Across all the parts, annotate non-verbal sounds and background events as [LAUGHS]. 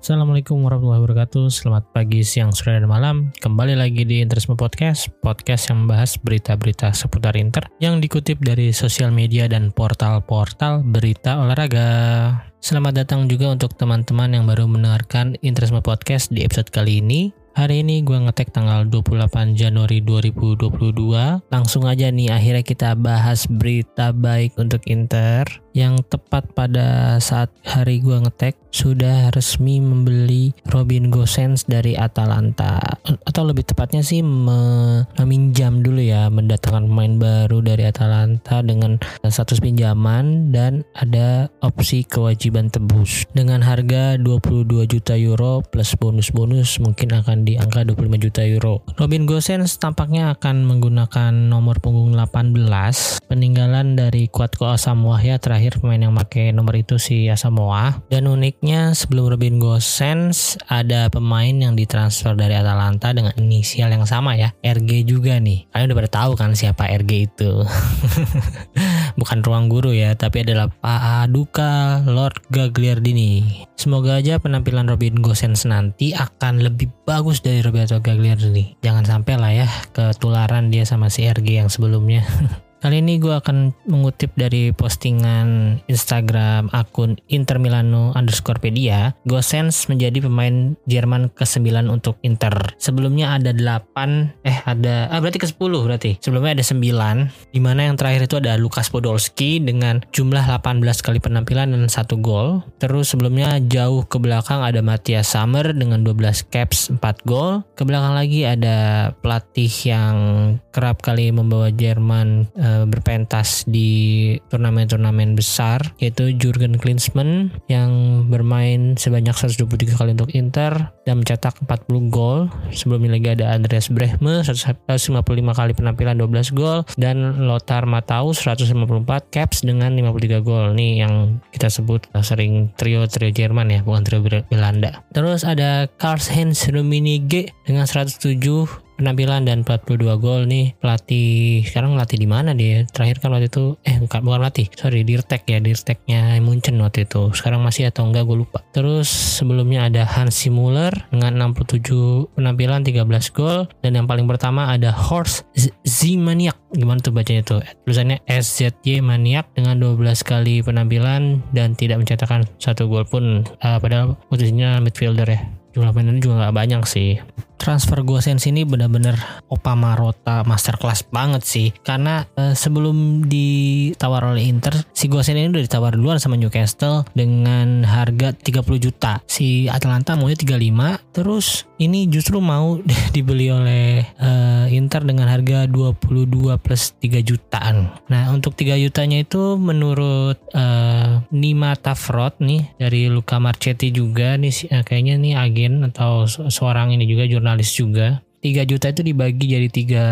Assalamualaikum warahmatullahi wabarakatuh. Selamat pagi, siang, sore, dan malam. Kembali lagi di Interisme Podcast Podcast yang membahas berita-berita seputar Inter Yang dikutip dari sosial media dan portal-portal berita olahraga. Selamat datang juga untuk teman-teman yang baru mendengarkan Interisme Podcast di episode kali ini. Hari ini gue ngetek tanggal 28 Januari 2022. Langsung aja nih akhirnya kita bahas berita baik untuk Inter yang tepat pada saat hari gue ngetek sudah resmi membeli Robin Gosens dari Atalanta. Atau lebih tepatnya sih meminjam dulu ya mendatangkan pemain baru dari Atalanta dengan status pinjaman dan ada opsi kewajiban tebus. Dengan harga 22 juta euro plus bonus-bonus mungkin akan di angka 25 juta euro. Robin Gosens tampaknya akan menggunakan nomor punggung 18 peninggalan dari Kuatko Asamoah ya terakhir pemain yang pakai nomor itu si Asamoah. Dan unik Selanjutnya sebelum Robin Gosens ada pemain yang ditransfer dari Atalanta dengan inisial yang sama ya RG juga nih. Kalian udah pada tahu kan siapa RG itu? [LAUGHS] Bukan ruang guru ya tapi adalah Pak Duka Lord Gagliardini. Semoga aja penampilan Robin Gosens nanti akan lebih bagus dari Roberto Gagliardini. Jangan sampai lah ya ketularan dia sama si RG yang sebelumnya [LAUGHS] Kali ini gue akan mengutip dari postingan Instagram akun Inter Milano underscore pedia. Gosens menjadi pemain Jerman ke-9 untuk Inter. Sebelumnya ada 8, eh ada, ah berarti ke-10 berarti. Sebelumnya ada 9, di mana yang terakhir itu ada Lukas Podolski dengan jumlah 18 kali penampilan dan satu gol. Terus sebelumnya jauh ke belakang ada Matthias Sammer dengan 12 caps 4 gol. Ke belakang lagi ada pelatih yang kerap kali membawa Jerman uh, Eh, berpentas di turnamen-turnamen besar yaitu Jurgen Klinsmann yang bermain sebanyak 123 kali untuk Inter dan mencetak 40 gol. Sebelumnya lagi ada Andreas Brehme 155 kali penampilan 12 gol dan Lothar Matthaus 154 caps dengan 53 gol. Nih yang kita sebut sering trio-trio Jerman ya, bukan trio Belanda. Terus ada Karl-Heinz Rummenigge dengan 107 penampilan dan 42 gol nih pelatih sekarang latih di mana dia? Terakhir kan waktu itu eh bukan bukan latih sorry Dirtek ya Dirteknya Munchen waktu itu. Sekarang masih atau enggak gue lupa. Terus sebelumnya ada Hansi Muller dengan 67 penampilan 13 gol. Dan yang paling pertama ada Horst Zimaniak gimana tuh bacanya tuh? Tulisannya SZY Maniak dengan 12 kali penampilan dan tidak mencetakkan satu gol pun. Uh, padahal posisinya midfielder ya. Jumlah pemainnya juga nggak banyak sih transfer Gosens ini benar-benar Opa Marota masterclass banget sih. Karena uh, sebelum ditawar oleh Inter si Gosens ini udah ditawar duluan sama Newcastle dengan harga 30 juta. Si Atalanta maunya 35 terus ini justru mau [LAUGHS] dibeli oleh uh, Inter dengan harga 22 plus 3 jutaan. Nah untuk 3 jutanya itu menurut uh, Nima Tafrot nih dari Luca Marchetti juga nih kayaknya nih agen atau seorang ini juga jurnal jurnalis juga 3 juta itu dibagi jadi tiga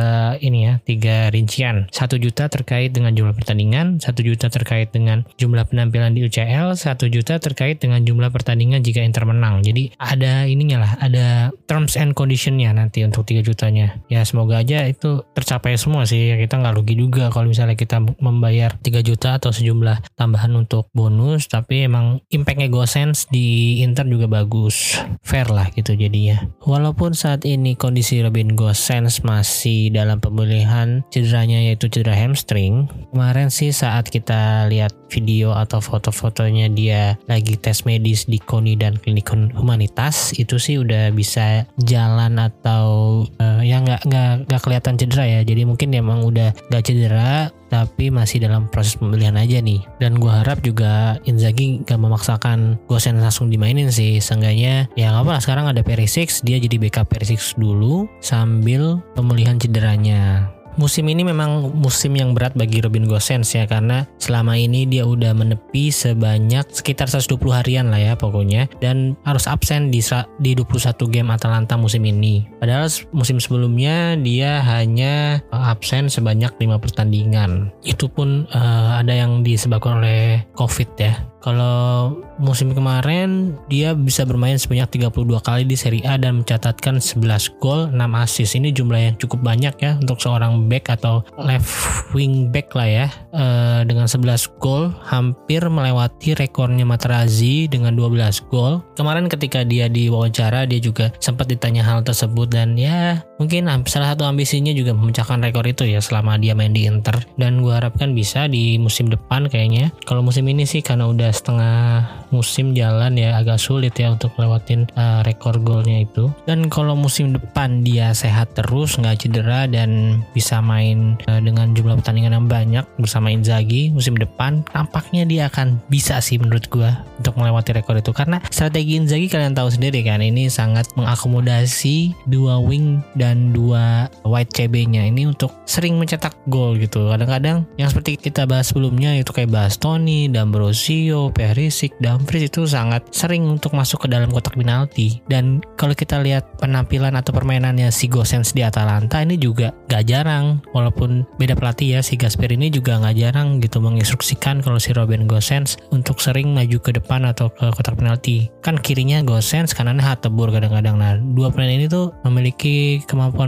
ini ya, tiga rincian. Satu juta terkait dengan jumlah pertandingan, satu juta terkait dengan jumlah penampilan di UCL, satu juta terkait dengan jumlah pertandingan jika Inter menang. Jadi ada ininya lah, ada terms and conditionnya nanti untuk 3 jutanya. Ya semoga aja itu tercapai semua sih. Kita nggak rugi juga kalau misalnya kita membayar 3 juta atau sejumlah tambahan untuk bonus, tapi emang impactnya GoSense di Inter juga bagus, fair lah gitu jadinya. Walaupun saat ini kondisi Robin Gosens masih dalam pemulihan cederanya yaitu cedera hamstring. Kemarin sih saat kita lihat video atau foto-fotonya dia lagi tes medis di KONI dan klinik humanitas itu sih udah bisa jalan atau uh, ya nggak nggak nggak kelihatan cedera ya. Jadi mungkin emang udah nggak cedera tapi masih dalam proses pembelian aja nih. Dan gue harap juga Inzaghi gak memaksakan Gosen langsung dimainin sih. Seenggaknya ya nggak apa-apa sekarang ada Perisic, dia jadi backup Perisic dulu sambil pemulihan cederanya musim ini memang musim yang berat bagi Robin Gosens ya karena selama ini dia udah menepi sebanyak sekitar 120 harian lah ya pokoknya dan harus absen di di 21 game Atalanta musim ini. Padahal musim sebelumnya dia hanya eh, absen sebanyak 5 pertandingan. Itu pun uh, ada yang disebabkan oleh Covid ya. Kalau musim kemarin dia bisa bermain sebanyak 32 kali di Serie A dan mencatatkan 11 gol, 6 assist. Ini jumlah yang cukup banyak ya untuk seorang back atau left wing back lah ya. E, dengan 11 gol hampir melewati rekornya Materazzi dengan 12 gol. Kemarin ketika dia diwawancara dia juga sempat ditanya hal tersebut dan ya mungkin salah satu ambisinya juga memecahkan rekor itu ya selama dia main di Inter dan gue harapkan bisa di musim depan kayaknya. Kalau musim ini sih karena udah setengah musim jalan ya agak sulit ya untuk lewatin uh, rekor golnya itu. Dan kalau musim depan dia sehat terus nggak cedera dan bisa main uh, dengan jumlah pertandingan yang banyak bersama Inzaghi musim depan tampaknya dia akan bisa sih menurut gue untuk melewati rekor itu karena strategi Inzaghi kalian tahu sendiri kan ini sangat mengakomodasi dua wing dan dua wide CB-nya ini untuk sering mencetak gol gitu. Kadang-kadang yang seperti kita bahas sebelumnya itu kayak Bastoni, D'Ambrosio, Perisic, Dumfries itu sangat sering untuk masuk ke dalam kotak penalti. Dan kalau kita lihat penampilan atau permainannya si Gosens di Atalanta ini juga gak jarang. Walaupun beda pelatih ya, si Gasper ini juga gak jarang gitu menginstruksikan kalau si Robin Gosens untuk sering maju ke depan atau ke kotak penalti. Kan kirinya Gosens, kanannya Hatebur kadang-kadang. Nah, dua pemain ini tuh memiliki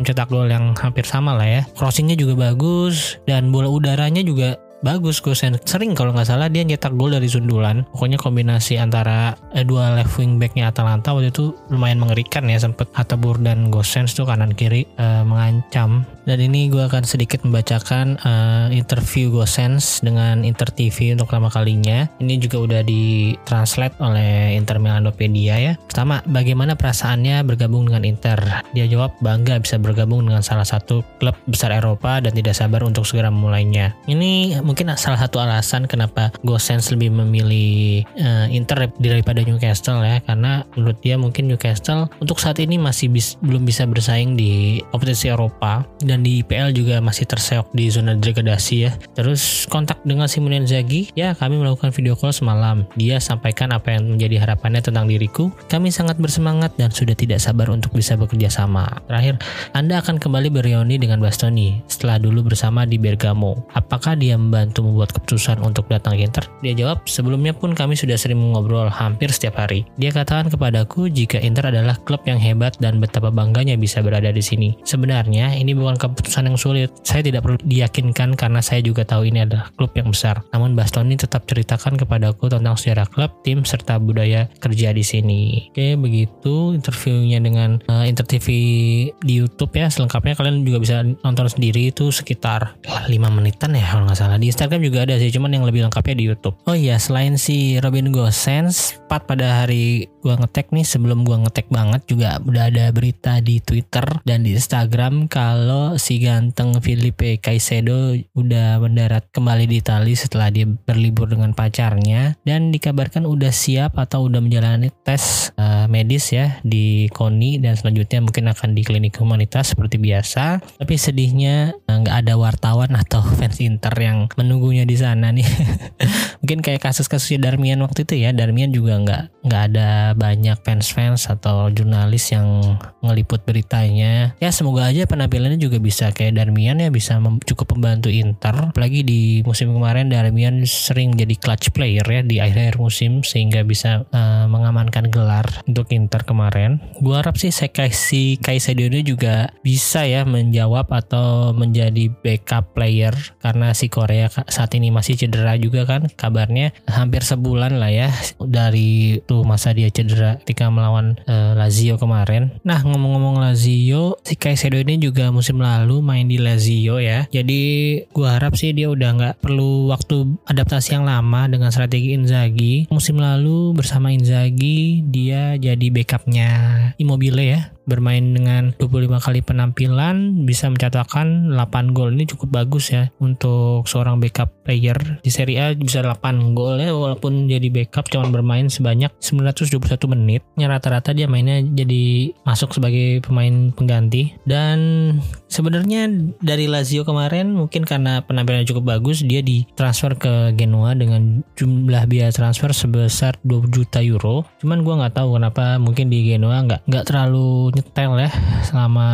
cetak gol yang hampir sama lah ya. Crossingnya juga bagus dan bola udaranya juga bagus Gosen sering kalau nggak salah dia nyetak gol dari sundulan. Pokoknya kombinasi antara eh, dua left wing backnya Atalanta waktu itu lumayan mengerikan ya sempet Hatabur dan Gosens tuh kanan kiri eh, mengancam. Dan ini gue akan sedikit membacakan eh, interview Gosens dengan Inter TV untuk pertama kalinya. Ini juga udah ditranslate oleh Inter Milanopedia ya. Pertama bagaimana perasaannya bergabung dengan Inter? Dia jawab bangga bisa bergabung dengan salah satu klub besar Eropa dan tidak sabar untuk segera memulainya. Ini mungkin salah satu alasan kenapa Gosens lebih memilih uh, Inter daripada Newcastle ya karena menurut dia mungkin Newcastle untuk saat ini masih bis, belum bisa bersaing di kompetisi Eropa dan di IPL juga masih terseok di zona degradasi ya. Terus kontak dengan Simone Inzaghi, ya kami melakukan video call semalam. Dia sampaikan apa yang menjadi harapannya tentang diriku. Kami sangat bersemangat dan sudah tidak sabar untuk bisa bekerja sama. Terakhir, Anda akan kembali bereuni dengan Bastoni setelah dulu bersama di Bergamo. Apakah dia membantu membuat keputusan untuk datang ke Inter? Dia jawab, sebelumnya pun kami sudah sering mengobrol hampir setiap hari. Dia katakan kepadaku jika Inter adalah klub yang hebat dan betapa bangganya bisa berada di sini. Sebenarnya ini bukan keputusan yang sulit. Saya tidak perlu diyakinkan karena saya juga tahu ini adalah klub yang besar. Namun Bastoni tetap ceritakan kepadaku tentang sejarah klub, tim, serta budaya kerja di sini. Oke, begitu interviewnya dengan uh, Inter TV di YouTube ya. Selengkapnya kalian juga bisa nonton sendiri itu sekitar 5 menitan ya kalau nggak salah di Instagram juga ada sih, cuman yang lebih lengkapnya di YouTube. Oh iya, selain si Robin Gosens, pat pada hari gua ngetek nih sebelum gua ngetek banget juga udah ada berita di Twitter dan di Instagram kalau si ganteng Felipe Caicedo udah mendarat kembali di Italia setelah dia berlibur dengan pacarnya dan dikabarkan udah siap atau udah menjalani tes uh, medis ya di KONI dan selanjutnya mungkin akan di klinik humanitas seperti biasa. Tapi sedihnya eh, nggak uh, ada wartawan atau [LAUGHS] fans Inter yang menunggunya di sana nih. [LAUGHS] Mungkin kayak kasus-kasusnya Darmian waktu itu ya. Darmian juga nggak nggak ada banyak fans-fans atau jurnalis yang ngeliput beritanya. Ya semoga aja penampilannya juga bisa kayak Darmian ya bisa mem cukup membantu Inter. Apalagi di musim kemarin Darmian sering jadi clutch player ya di akhir-akhir musim sehingga bisa uh, mengamankan gelar untuk Inter kemarin. Gua harap sih saya si Kaisedo ini juga bisa ya menjawab atau menjadi backup player karena si Korea saat ini masih cedera juga kan kabarnya hampir sebulan lah ya dari tuh masa dia cedera ketika melawan uh, Lazio kemarin. Nah ngomong-ngomong Lazio, si Kaisedo ini juga musim lalu main di Lazio ya. Jadi gua harap sih dia udah nggak perlu waktu adaptasi yang lama dengan strategi Inzaghi. Musim lalu bersama Inzaghi dia jadi backupnya Immobile ya bermain dengan 25 kali penampilan bisa mencatatkan 8 gol. Ini cukup bagus ya untuk seorang backup player. Di Serie A bisa 8 gol ya walaupun jadi backup cuma bermain sebanyak 921 menit. Ya rata-rata dia mainnya jadi masuk sebagai pemain pengganti. Dan Sebenarnya dari Lazio kemarin mungkin karena penampilannya cukup bagus dia ditransfer ke Genoa dengan jumlah biaya transfer sebesar 20 juta euro. Cuman gue nggak tahu kenapa mungkin di Genoa nggak nggak terlalu nyetel ya selama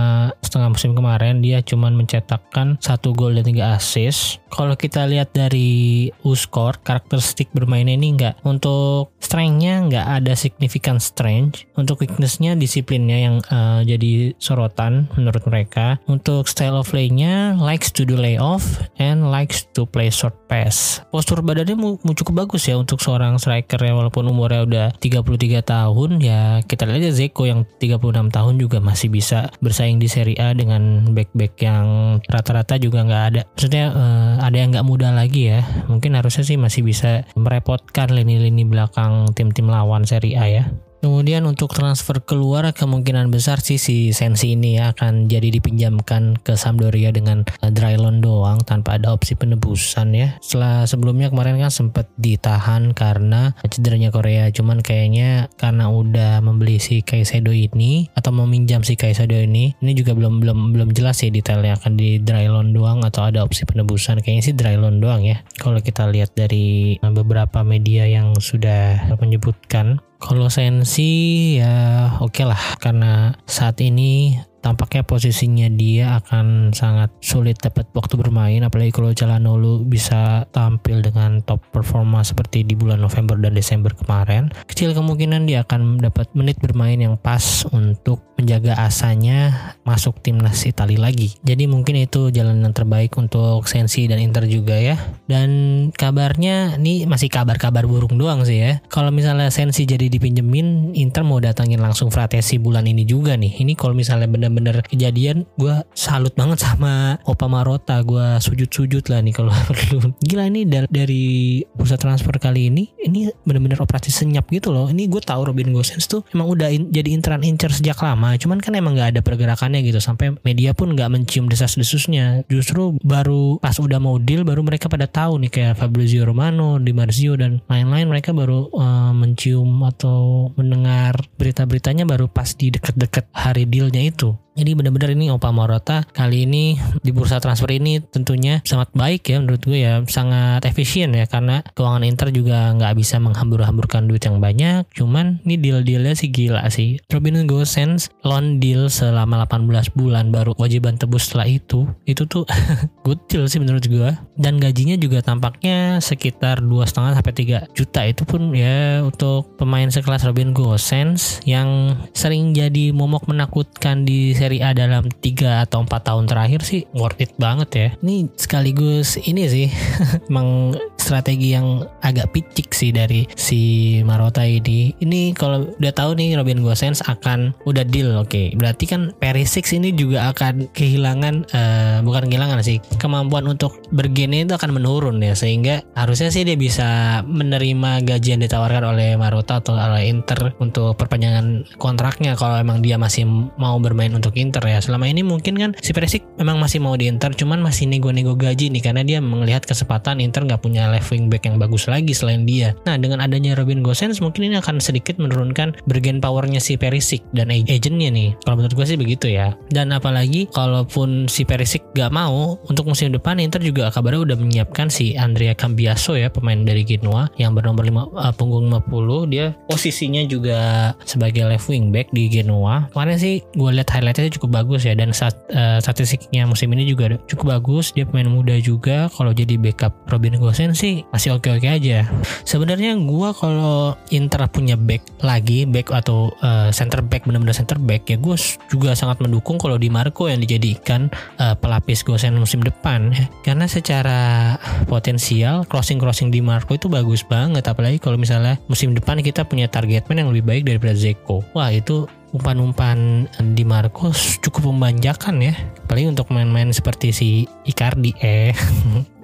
setengah musim kemarin dia cuman mencetakkan satu gol dan tiga assist. Kalau kita lihat dari U-score karakteristik bermainnya ini nggak untuk strengthnya nggak ada signifikan strength. Untuk weaknessnya disiplinnya yang uh, jadi sorotan menurut mereka. Untuk untuk style of play-nya likes to do layoff and likes to play short pass. Postur badannya mu, mu cukup bagus ya untuk seorang striker ya walaupun umurnya udah 33 tahun ya kita lihat aja Zeko yang 36 tahun juga masih bisa bersaing di Serie A dengan back-back yang rata-rata juga nggak ada. Maksudnya uh, ada yang nggak muda lagi ya. Mungkin harusnya sih masih bisa merepotkan lini-lini belakang tim-tim lawan Serie A ya. Kemudian untuk transfer keluar kemungkinan besar sih si Sensi ini ya akan jadi dipinjamkan ke Sampdoria dengan uh, dry loan doang tanpa ada opsi penebusan ya. Setelah sebelumnya kemarin kan sempat ditahan karena cederanya Korea, cuman kayaknya karena udah membeli si Kaisedo ini atau meminjam si Kaisedo ini, ini juga belum belum belum jelas sih detailnya akan di dry loan doang atau ada opsi penebusan. Kayaknya sih dry loan doang ya. Kalau kita lihat dari uh, beberapa media yang sudah menyebutkan kalau Sensi ya oke okay lah. Karena saat ini tampaknya posisinya dia akan sangat sulit dapat waktu bermain apalagi kalau Calhanoglu bisa tampil dengan top performa seperti di bulan November dan Desember kemarin. Kecil kemungkinan dia akan dapat menit bermain yang pas untuk menjaga asanya masuk timnas Italia lagi. Jadi mungkin itu jalan yang terbaik untuk Sensi dan Inter juga ya. Dan kabarnya ini masih kabar-kabar burung doang sih ya. Kalau misalnya Sensi jadi dipinjemin Inter mau datangin langsung Fratesi bulan ini juga nih. Ini kalau misalnya benar bener kejadian gue salut banget sama Opa Marota. Gue sujud-sujud lah nih kalau [LAUGHS] perlu gila ini dari, bursa transfer kali ini ini bener-bener operasi senyap gitu loh. Ini gue tahu Robin Gosens tuh emang udah in, jadi intran incer sejak lama cuman kan emang nggak ada pergerakannya gitu sampai media pun nggak mencium desas-desusnya. Justru baru pas udah mau deal baru mereka pada tahu nih kayak Fabrizio Romano, Di Marzio dan lain-lain. Mereka baru uh, mencium atau mendengar berita-beritanya baru pas di deket-deket hari dealnya itu jadi benar-benar ini Opa Morata kali ini di bursa transfer ini tentunya sangat baik ya menurut gue ya sangat efisien ya karena keuangan Inter juga nggak bisa menghambur-hamburkan duit yang banyak. Cuman ini deal-dealnya sih gila sih. Robin Gosens loan deal selama 18 bulan baru wajiban tebus setelah itu itu tuh [LAUGHS] good deal sih menurut gue. Dan gajinya juga tampaknya sekitar dua setengah sampai 3 juta itu pun ya untuk pemain sekelas Robin Gosens yang sering jadi momok menakutkan di Serie A dalam 3 atau 4 tahun terakhir sih worth it banget ya. Ini sekaligus ini sih [LAUGHS] emang strategi yang agak picik sih dari si Marota ini. Ini kalau udah tahu nih Robin Gosens akan udah deal oke. Okay. Berarti kan Perisic ini juga akan kehilangan uh, bukan kehilangan sih kemampuan untuk bergene itu akan menurun ya sehingga harusnya sih dia bisa menerima gaji yang ditawarkan oleh Marota atau oleh Inter untuk perpanjangan kontraknya kalau emang dia masih mau bermain untuk Inter ya. Selama ini mungkin kan si Perisic memang masih mau di Inter, cuman masih nego-nego gaji nih karena dia melihat kesempatan Inter nggak punya left wing back yang bagus lagi selain dia. Nah dengan adanya Robin Gosens mungkin ini akan sedikit menurunkan bergen powernya si Perisic dan agentnya nih. Kalau menurut gue sih begitu ya. Dan apalagi kalaupun si Perisic gak mau untuk musim depan Inter juga kabarnya udah menyiapkan si Andrea Cambiaso ya pemain dari Genoa yang bernomor 5 uh, eh, punggung 50 dia posisinya juga sebagai left wing back di Genoa. Kemarin sih gue lihat highlightnya cukup bagus ya dan saat uh, statistiknya musim ini juga cukup bagus. Dia pemain muda juga. Kalau jadi backup Robin Gosens sih masih oke oke aja. Sebenarnya gue kalau Inter punya back lagi back atau uh, center back benar-benar center back ya gue juga sangat mendukung kalau di Marco yang dijadikan uh, pelapis Gosens musim depan ya. karena secara potensial crossing crossing di Marco itu bagus banget. Apalagi kalau misalnya musim depan kita punya target man yang lebih baik daripada Zeko wah itu umpan-umpan di Marcos cukup memanjakan ya. Apalagi untuk main-main seperti si Icardi eh. [LAUGHS]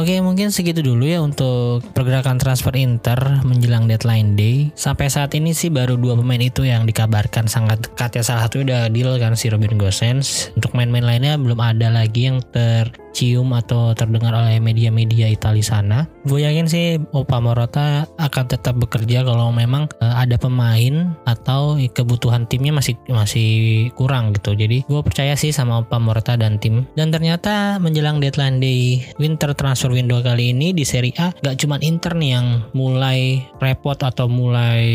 Oke mungkin segitu dulu ya untuk pergerakan transfer Inter menjelang deadline day. Sampai saat ini sih baru dua pemain itu yang dikabarkan sangat dekat ya. Salah satu udah deal kan si Robin Gosens. Untuk main-main lainnya belum ada lagi yang ter tercium atau terdengar oleh media-media Italia sana. Gue yakin sih Opa Morata akan tetap bekerja kalau memang uh, ada pemain atau kebutuhan timnya masih masih kurang gitu. Jadi gue percaya sih sama Opa Morata dan tim. Dan ternyata menjelang deadline day winter transfer window kali ini di Serie A gak cuma Inter nih yang mulai repot atau mulai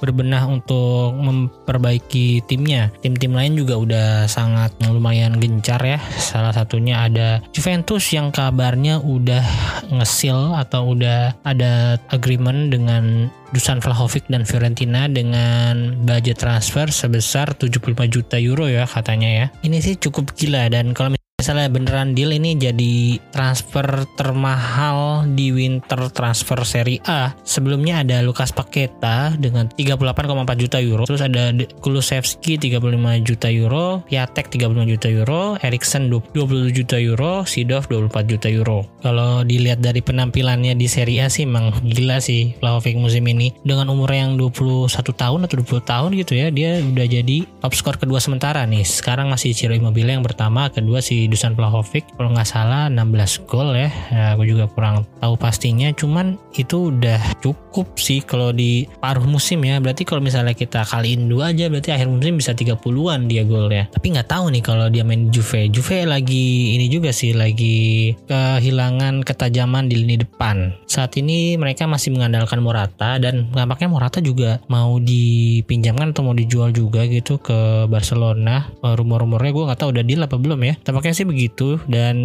berbenah untuk memperbaiki timnya. Tim-tim lain juga udah sangat lumayan gencar ya. Salah satunya ada Juventus yang kabarnya udah ngesil atau udah ada agreement dengan Dusan Vlahovic dan Fiorentina dengan budget transfer sebesar 75 juta euro ya katanya ya. Ini sih cukup gila dan kalau misalnya beneran deal ini jadi transfer termahal di winter transfer Serie A. Sebelumnya ada Lukas Paketa dengan 38,4 juta euro, terus ada Kulusevski 35 juta euro, Piatek 35 juta euro, Eriksen 20 juta euro, Sidov 24 juta euro. Kalau dilihat dari penampilannya di Serie A sih emang gila sih Vlahovic musim ini dengan umur yang 21 tahun atau 20 tahun gitu ya, dia udah jadi top skor kedua sementara nih. Sekarang masih Ciro Immobile yang pertama, kedua si Dusan Vlahovic kalau nggak salah 16 gol ya. ya aku juga kurang tahu pastinya cuman itu udah cukup sih kalau di paruh musim ya. Berarti kalau misalnya kita kaliin dua aja berarti akhir musim bisa 30-an dia gol ya. Tapi nggak tahu nih kalau dia main Juve. Juve lagi ini juga sih lagi kehilangan ketajaman di lini depan. Saat ini mereka masih mengandalkan Morata dan nampaknya Morata juga mau dipinjamkan atau mau dijual juga gitu ke Barcelona. Rumor-rumornya gue nggak tahu udah deal apa belum ya. Tampaknya sih begitu. Dan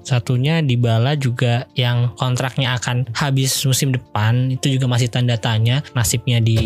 satunya di Bala juga yang kontraknya akan habis musim depan. Itu juga masih tanda tanya nasibnya di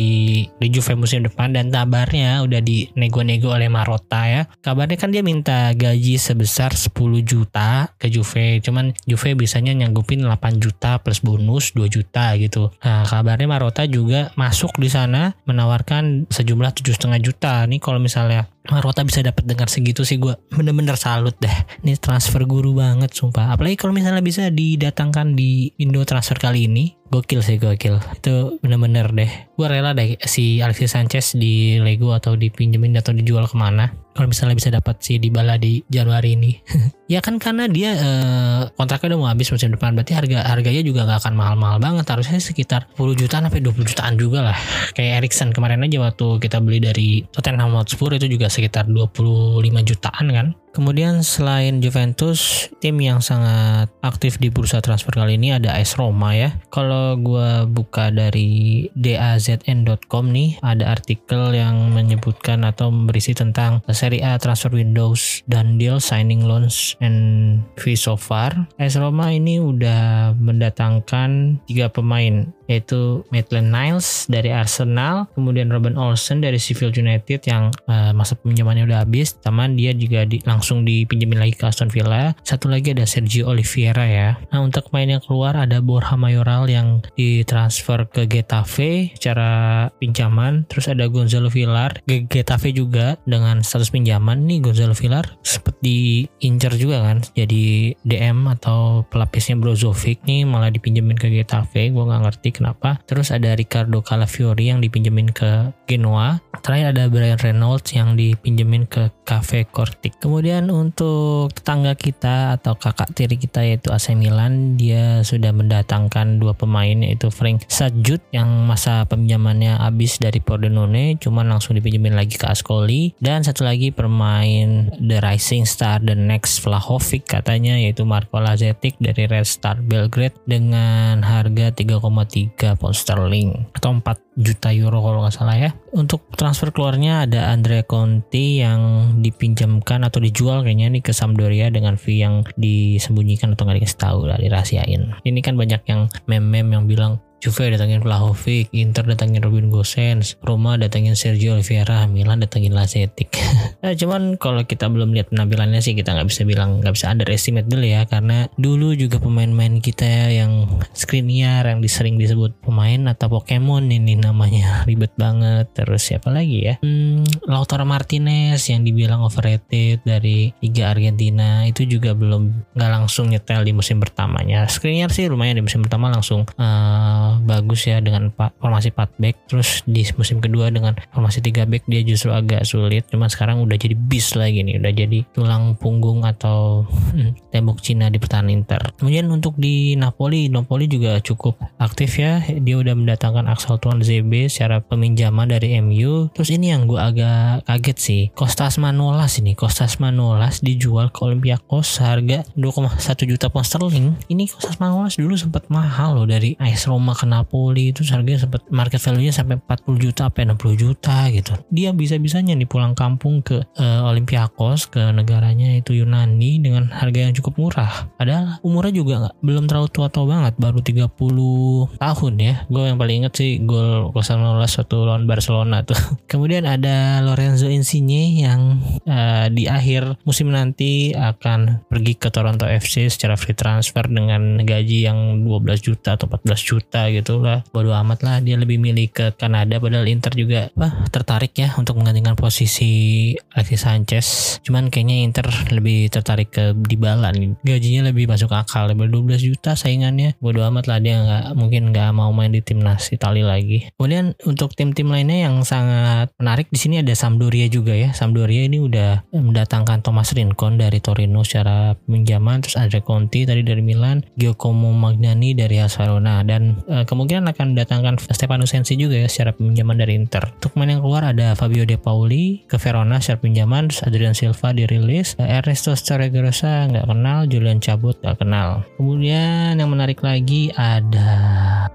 di Juve musim depan dan kabarnya udah dinego-nego oleh Marotta ya kabarnya kan dia minta gaji sebesar 10 juta ke Juve cuman Juve bisanya nyanggupin 8 juta plus bonus 2 juta gitu nah kabarnya Marotta juga masuk di sana menawarkan sejumlah tujuh setengah juta nih kalau misalnya Marota bisa dapat dengar segitu sih gue bener-bener salut deh. Ini transfer guru banget sumpah. Apalagi kalau misalnya bisa didatangkan di Indo transfer kali ini. Gokil sih gokil. Itu bener-bener deh. Gue rela deh si Alexis Sanchez di Lego atau dipinjemin atau dijual ke mana kalau misalnya bisa dapat si Dybala di Januari ini. [LAUGHS] ya kan karena dia eh, kontraknya udah mau habis musim depan berarti harga harganya juga gak akan mahal-mahal banget harusnya sekitar 10 jutaan sampai 20 jutaan juga lah. Kayak Erikson kemarin aja waktu kita beli dari Tottenham Hotspur itu juga sekitar 25 jutaan kan. Kemudian selain Juventus, tim yang sangat aktif di bursa transfer kali ini ada AS Roma ya. Kalau gue buka dari dazn.com nih, ada artikel yang menyebutkan atau berisi tentang Serie A transfer windows dan deal signing loans and fee so far. AS Roma ini udah mendatangkan tiga pemain yaitu Maitland Niles dari Arsenal, kemudian Robin Olsen dari Sheffield United yang uh, masa pinjamannya udah habis, teman dia juga di, langsung dipinjemin lagi ke Aston Villa. Satu lagi ada Sergio Oliveira ya. Nah untuk pemain yang keluar ada Borja Mayoral yang ditransfer ke Getafe secara pinjaman, terus ada Gonzalo Villar ke Getafe juga dengan pinjaman nih Gonzalo Villar sempat diincar juga kan jadi DM atau pelapisnya Brozovic nih malah dipinjemin ke Getafe gue nggak ngerti kenapa. Terus ada Ricardo Calafiori yang dipinjemin ke Genoa. Terakhir ada Brian Reynolds yang dipinjemin ke Cafe Cortic. Kemudian untuk tetangga kita atau kakak tiri kita yaitu AC Milan, dia sudah mendatangkan dua pemain yaitu Frank Sajut yang masa pinjamannya habis dari Pordenone, cuman langsung dipinjemin lagi ke Ascoli dan satu lagi pemain The Rising Star The Next Vlahovic katanya yaitu Marco Lazetic dari Red Star Belgrade dengan harga 3,3 3 pound sterling atau 4 juta euro kalau nggak salah ya. Untuk transfer keluarnya ada Andre Conti yang dipinjamkan atau dijual kayaknya nih ke Sampdoria dengan fee yang disembunyikan atau nggak dikasih tahu lah dirahasiain. Ini kan banyak yang meme-meme yang bilang Juve datangin Vlahovic, Inter datangin Robin Gosens, Roma datangin Sergio Oliveira, Milan datangin Lazetic. [LAUGHS] nah, cuman kalau kita belum lihat penampilannya sih kita nggak bisa bilang nggak bisa underestimate dulu ya karena dulu juga pemain-pemain kita yang Skriniar yang disering disebut pemain atau Pokemon ini namanya [LAUGHS] ribet banget. Terus siapa lagi ya? Hmm, Lautaro Martinez yang dibilang overrated dari Liga Argentina itu juga belum nggak langsung nyetel di musim pertamanya. Skriniar sih lumayan di musim pertama langsung uh, bagus ya dengan formasi 4 back. Terus di musim kedua dengan formasi 3 back dia justru agak sulit. Cuma sekarang udah jadi bis lagi nih udah jadi tulang punggung atau hmm, tembok Cina di pertahanan Inter. Kemudian untuk di Napoli Napoli juga cukup aktif ya. Dia udah mendatangkan Axel Tuan ZB secara peminjaman dari MU terus ini yang gue agak kaget sih Kostas Manolas ini. Kostas Manolas dijual ke Olympiakos harga 2,1 juta pound sterling. Ini Kostas Manolas dulu sempat mahal loh dari AS Roma ke Napoli itu harganya sempat market value-nya sampai 40 juta sampai 60 juta gitu. Dia bisa-bisanya nih pulang kampung ke uh, Olympiakos ke negaranya itu Yunani dengan harga yang cukup murah. Padahal umurnya juga nggak belum terlalu tua-tua banget, baru 30 tahun ya. Gue yang paling inget sih gol Manolas satu lawan Barcelona tuh. [LAUGHS] Kemudian ada Lorenzo Insigne yang uh, di akhir musim nanti akan pergi ke Toronto FC secara free transfer dengan gaji yang 12 juta atau 14 juta gitu lah bodo amat lah dia lebih milih ke Kanada padahal Inter juga apa tertarik ya untuk menggantikan posisi Alexis Sanchez. Cuman kayaknya Inter lebih tertarik ke Dybala nih. Gajinya lebih masuk akal lebih 12 juta saingannya. Bodo amat lah dia nggak mungkin nggak mau main di timnas Italia lagi. Kemudian untuk tim-tim lainnya yang sangat menarik di sini ada Sampdoria juga ya. Sampdoria ini udah mendatangkan Thomas Rincon dari Torino secara pinjaman terus ada Conti tadi dari Milan Giacomo Magnani dari AS Verona dan uh, kemungkinan akan mendatangkan Stefano Sensi juga ya secara pinjaman dari Inter. Untuk main yang keluar ada Fabio De Pauli ke Verona secara pinjaman, Adrian Silva dirilis, uh, Ernesto Starregrosa nggak kenal, Julian Cabut nggak kenal. Kemudian yang menarik lagi ada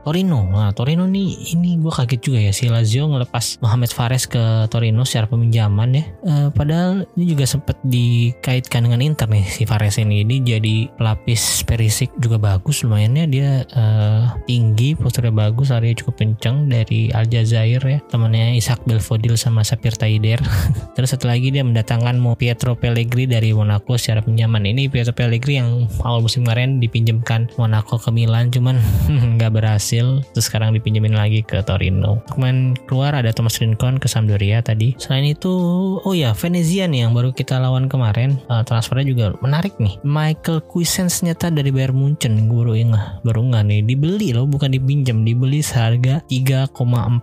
Torino. Nah, Torino nih ini gue kaget juga ya si Lazio ngelepas Mohamed Fares ke Torino secara peminjaman ya. Uh, padahal ini juga sempat dikaitkan dengan Inter nih si Fares ini. Ini jadi pelapis Perisik juga bagus lumayan ya dia uh, tinggi, posturnya bagus, larinya cukup kenceng dari Aljazair ya. Temannya Ishak Belfodil sama Sapir Taider. [LAUGHS] Terus satu lagi dia mendatangkan Mo Pietro Pellegrini dari Monaco secara pinjaman. Ini Pietro Pellegrini yang awal musim kemarin dipinjamkan Monaco ke Milan cuman [LAUGHS] nggak berhasil. Terus sekarang dipinjemin lagi ke Torino. Main keluar ada Thomas Rincon ke Sampdoria tadi. Selain itu, oh ya Venezia nih yang baru kita lawan kemarin. Uh, transfernya juga menarik nih. Michael Cuisance nyata dari Bayern Munchen. Gue baru ingat, baru nggak nih dibeli loh bukan dipinjam dibeli seharga 3,4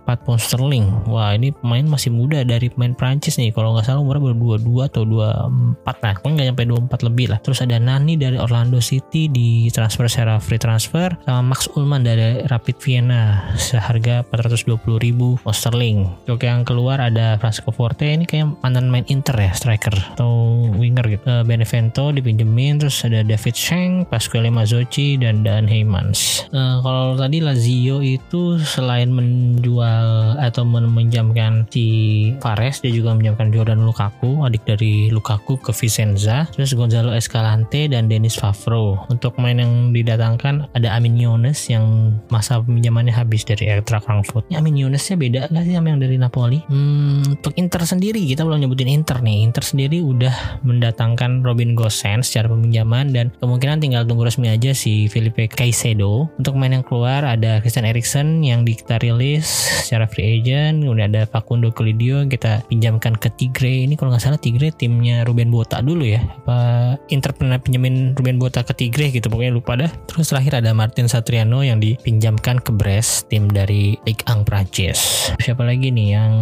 pound sterling. Wah ini pemain masih muda dari pemain Prancis nih. Kalau nggak salah umurnya baru 22 atau 24 nah kan nggak nyampe 24 lebih lah. Terus ada Nani dari Orlando City di transfer secara free transfer sama Max Ullman dari Rapid Vienna seharga 420 ribu pound sterling. Oke yang keluar ada Francisco Forte. Ini kayak mantan main Inter ya striker atau winger gitu. Uh, Benevento dipinjemin terus ada David Schenk Pasquale Mazzocchi dan Dan Heymans. Uh, Eh, kalau tadi Lazio itu selain menjual atau meminjamkan si Fares, dia juga menjamkan Jordan Lukaku, adik dari Lukaku ke Vicenza, terus Gonzalo Escalante dan Denis Favro. Untuk main yang didatangkan ada Amin Younes yang masa pinjamannya habis dari Eintracht Frankfurt. Ya, Amin Younesnya beda nggak sih sama yang dari Napoli? Hmm, untuk Inter sendiri kita belum nyebutin Inter nih. Inter sendiri udah mendatangkan Robin Gosens secara peminjaman dan kemungkinan tinggal tunggu resmi aja si Felipe Caicedo untuk main yang keluar ada Christian Eriksen yang kita rilis secara free agent kemudian ada Facundo Colidio yang kita pinjamkan ke Tigre. Ini kalau nggak salah Tigre timnya Ruben Bota dulu ya. Apa Inter pernah pinjamin Ruben Bota ke Tigre gitu pokoknya lupa dah. Terus terakhir ada Martin Satriano yang dipinjamkan ke Brest tim dari Ligue 1 Prancis siapa lagi nih yang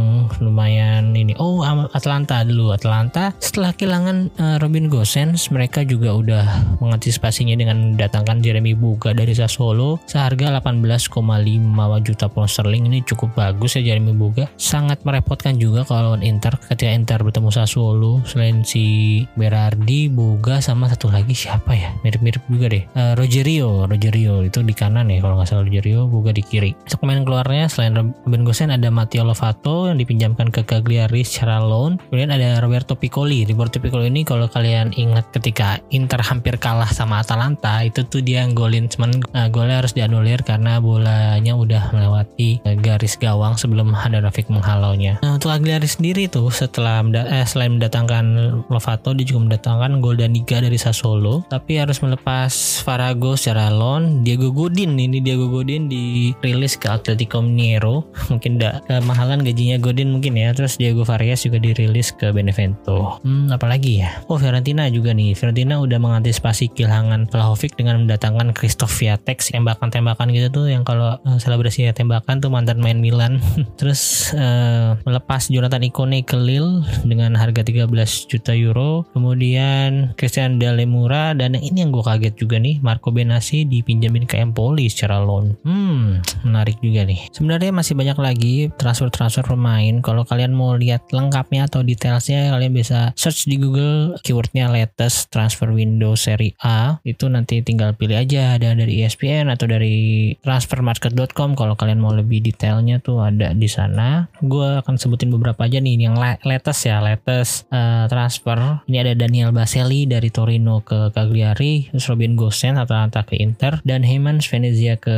lumayan ini? Oh Atlanta dulu. Atlanta setelah kehilangan uh, Robin Gosens mereka juga udah mengantisipasinya dengan mendatangkan Jeremy Buga dari Sassuolo. Seharga 18,5 juta pound sterling. Ini cukup bagus ya Jeremy Boga. Sangat merepotkan juga kalau lawan Inter ketika Inter bertemu Sassuolo. Selain si Berardi Boga sama satu lagi siapa ya? Mirip-mirip juga deh. Uh, Rogerio. Rogerio itu di kanan ya kalau nggak salah Rogerio Boga di kiri. Untuk pemain keluarnya selain Ruben Gosen ada Matteo Lovato yang dipinjamkan ke Cagliari secara loan. Kemudian ada Roberto Piccoli. Roberto Piccoli ini kalau kalian ingat ketika Inter hampir kalah sama Atalanta itu tuh dia golin cuman uh, golnya harus dianulir karena bolanya udah melewati garis gawang sebelum Rafiq menghalaunya. Nah, untuk Agliari sendiri tuh setelah eh, selain mendatangkan Lovato dia juga mendatangkan Goldaniga dari Sassuolo. Tapi harus melepas Farago secara loan Diego Godin. Ini Diego Godin Godin dirilis ke Atletico Mineiro. [LAUGHS] Mungkin tidak kemahalan gajinya Godin mungkin ya. Terus Diego Farias juga dirilis ke Benevento. Hmm apalagi ya? Oh Fiorentina juga nih. Fiorentina udah mengantisipasi kehilangan Vlahovic dengan mendatangkan Christoph Viatek tembakan-tembakan gitu tuh yang kalau uh, selebrasi tembakan tuh mantan main Milan. [LAUGHS] Terus uh, melepas Jonathan Ikone ke Lille dengan harga 13 juta euro. Kemudian Christian Dalemura dan ini yang gue kaget juga nih Marco Benassi dipinjamin ke Empoli secara loan. Hmm menarik juga nih. Sebenarnya masih banyak lagi transfer-transfer pemain. Kalau kalian mau lihat lengkapnya atau detailsnya kalian bisa search di Google keywordnya latest transfer window seri A. Itu nanti tinggal pilih aja. Ada dari ESPN atau dari transfermarket.com kalau kalian mau lebih detailnya tuh ada di sana. Gue akan sebutin beberapa aja nih yang latest ya latest uh, transfer. Ini ada Daniel Baselli dari Torino ke Cagliari terus Robin Gosen Atalanta ke Inter dan Heyman Venezia ke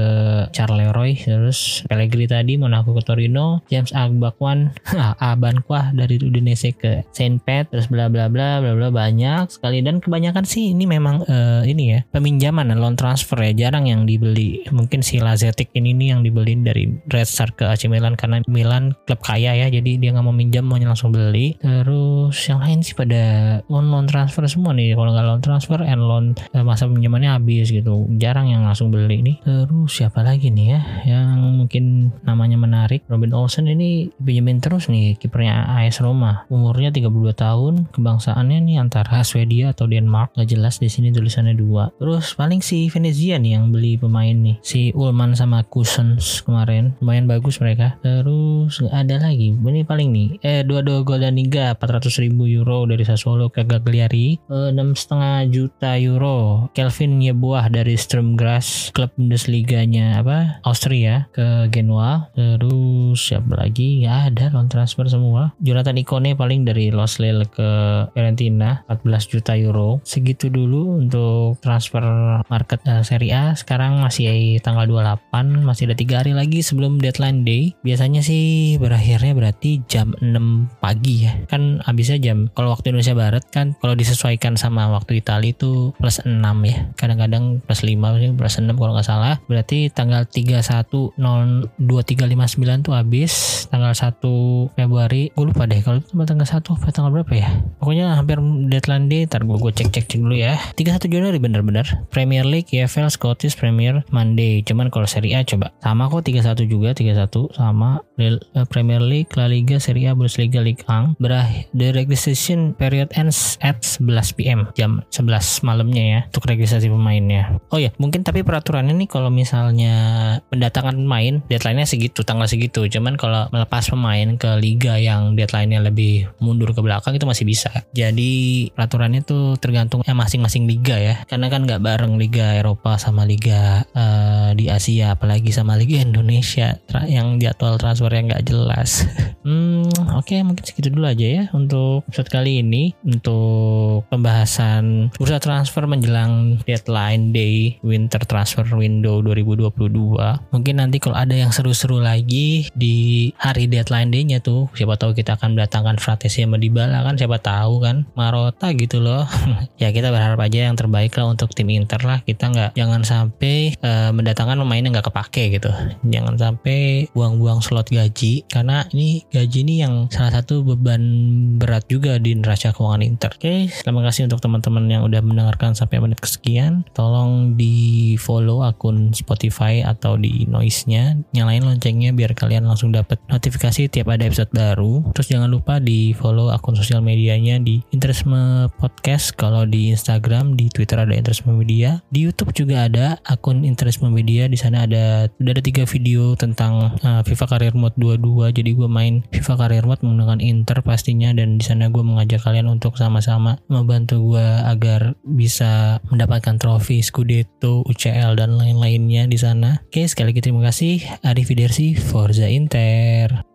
Charleroi terus Pellegrini tadi Monaco ke Torino James Agbakwan [LAUGHS] Abankwah dari Udinese ke Saint Pat terus bla bla bla bla bla banyak sekali. Dan kebanyakan sih ini memang uh, ini ya peminjaman loan transfer ya jarang yang dibeli. Mungkin si Lazetic ini nih yang dibeli dari Red Star ke AC Milan karena Milan klub kaya ya jadi dia nggak mau minjam mau langsung beli. Terus yang lain sih pada loan loan transfer semua nih kalau nggak loan transfer and loan eh, masa pinjamannya habis gitu jarang yang langsung beli nih. Terus siapa lagi nih ya yang mungkin namanya menarik Robin Olsen ini pinjemin terus nih kipernya AS Roma. Umurnya 32 tahun kebangsaannya nih antara Swedia atau Denmark nggak jelas di sini tulisannya dua. Terus paling si Venezia nih yang beli pemain nih si Ulman sama Cousins kemarin. Lumayan bagus mereka. Terus ada lagi. Ini paling nih. Eh dua dua gol dan tiga. 400 ribu euro dari Sassuolo ke Gagliari. Eh, enam setengah juta euro. Kelvin Yebuah dari Sturmgrass klub Bundesliga-nya apa Austria ke Genoa. Terus siapa lagi? Ya ada loan transfer semua. Jonathan Ikone paling dari Los Lille ke Fiorentina 14 juta euro. Segitu dulu untuk transfer market uh, Serie A. Sekarang masih tanggal 28 masih ada tiga hari lagi sebelum deadline day. Biasanya sih berakhirnya berarti jam 6 pagi ya. Kan habisnya jam kalau waktu Indonesia Barat kan kalau disesuaikan sama waktu Italia itu plus 6 ya. Kadang-kadang plus 5 plus 6 kalau nggak salah. Berarti tanggal 31 2359 tuh habis. Tanggal 1 Februari gue lupa deh kalau itu tanggal 1 tanggal berapa ya? Pokoknya hampir deadline day ntar gue, gue cek cek cek dulu ya. 31 Januari bener-bener. Premier League EFL Scottish Premier Monday cuman kalau Serie A coba. Sama kok 31 juga 31 sama eh, Premier League La Liga Serie A Bundesliga Ligue 1 berakhir the registration period ends at 11 PM jam 11 malamnya ya untuk registrasi pemainnya. Oh ya mungkin tapi peraturannya nih kalau misalnya mendatangkan pemain deadline-nya segitu tanggal segitu. Cuman kalau melepas pemain ke liga yang deadline-nya lebih mundur ke belakang itu masih bisa. Jadi peraturannya tuh tergantung ya masing-masing liga ya. Karena kan nggak bareng liga Eropa sama liga uh, di Asia apalagi sama liga Indonesia yang jadwal transfernya nggak jelas. [LAUGHS] Hmm oke okay, mungkin segitu dulu aja ya untuk episode kali ini untuk pembahasan bursa transfer menjelang deadline day winter transfer window 2022 mungkin nanti kalau ada yang seru-seru lagi di hari deadline day-nya tuh siapa tahu kita akan mendatangkan Fratesi sama Dybala kan siapa tahu kan Marota gitu loh. [LAUGHS] Ya kita berharap aja yang terbaik lah untuk tim Inter lah. Kita nggak jangan sampai uh, mendatangkan pemain yang nggak kepake gitu. Jangan sampai buang-buang slot gaji karena ini gaji ini yang salah satu beban berat juga di neraca keuangan Inter. Oke terima kasih untuk teman-teman yang udah mendengarkan sampai menit kesekian. Tolong di follow akun Spotify atau di noise-nya. Nyalain loncengnya biar kalian langsung dapat notifikasi tiap ada episode baru. Terus jangan lupa di follow akun sosial medianya di Interisme Podcast. Kalau di Instagram di Twitter ada Interisme Media. Di YouTube juga ada akun Interisme Media di sana ada udah ada tiga video tentang uh, FIFA Career Mode 22 jadi gue main FIFA Career Mode menggunakan Inter pastinya dan di sana gue mengajak kalian untuk sama-sama membantu gue agar bisa mendapatkan trofi Scudetto, UCL dan lain-lainnya di sana. Oke, sekali lagi terima kasih. Arrivederci, Forza Inter.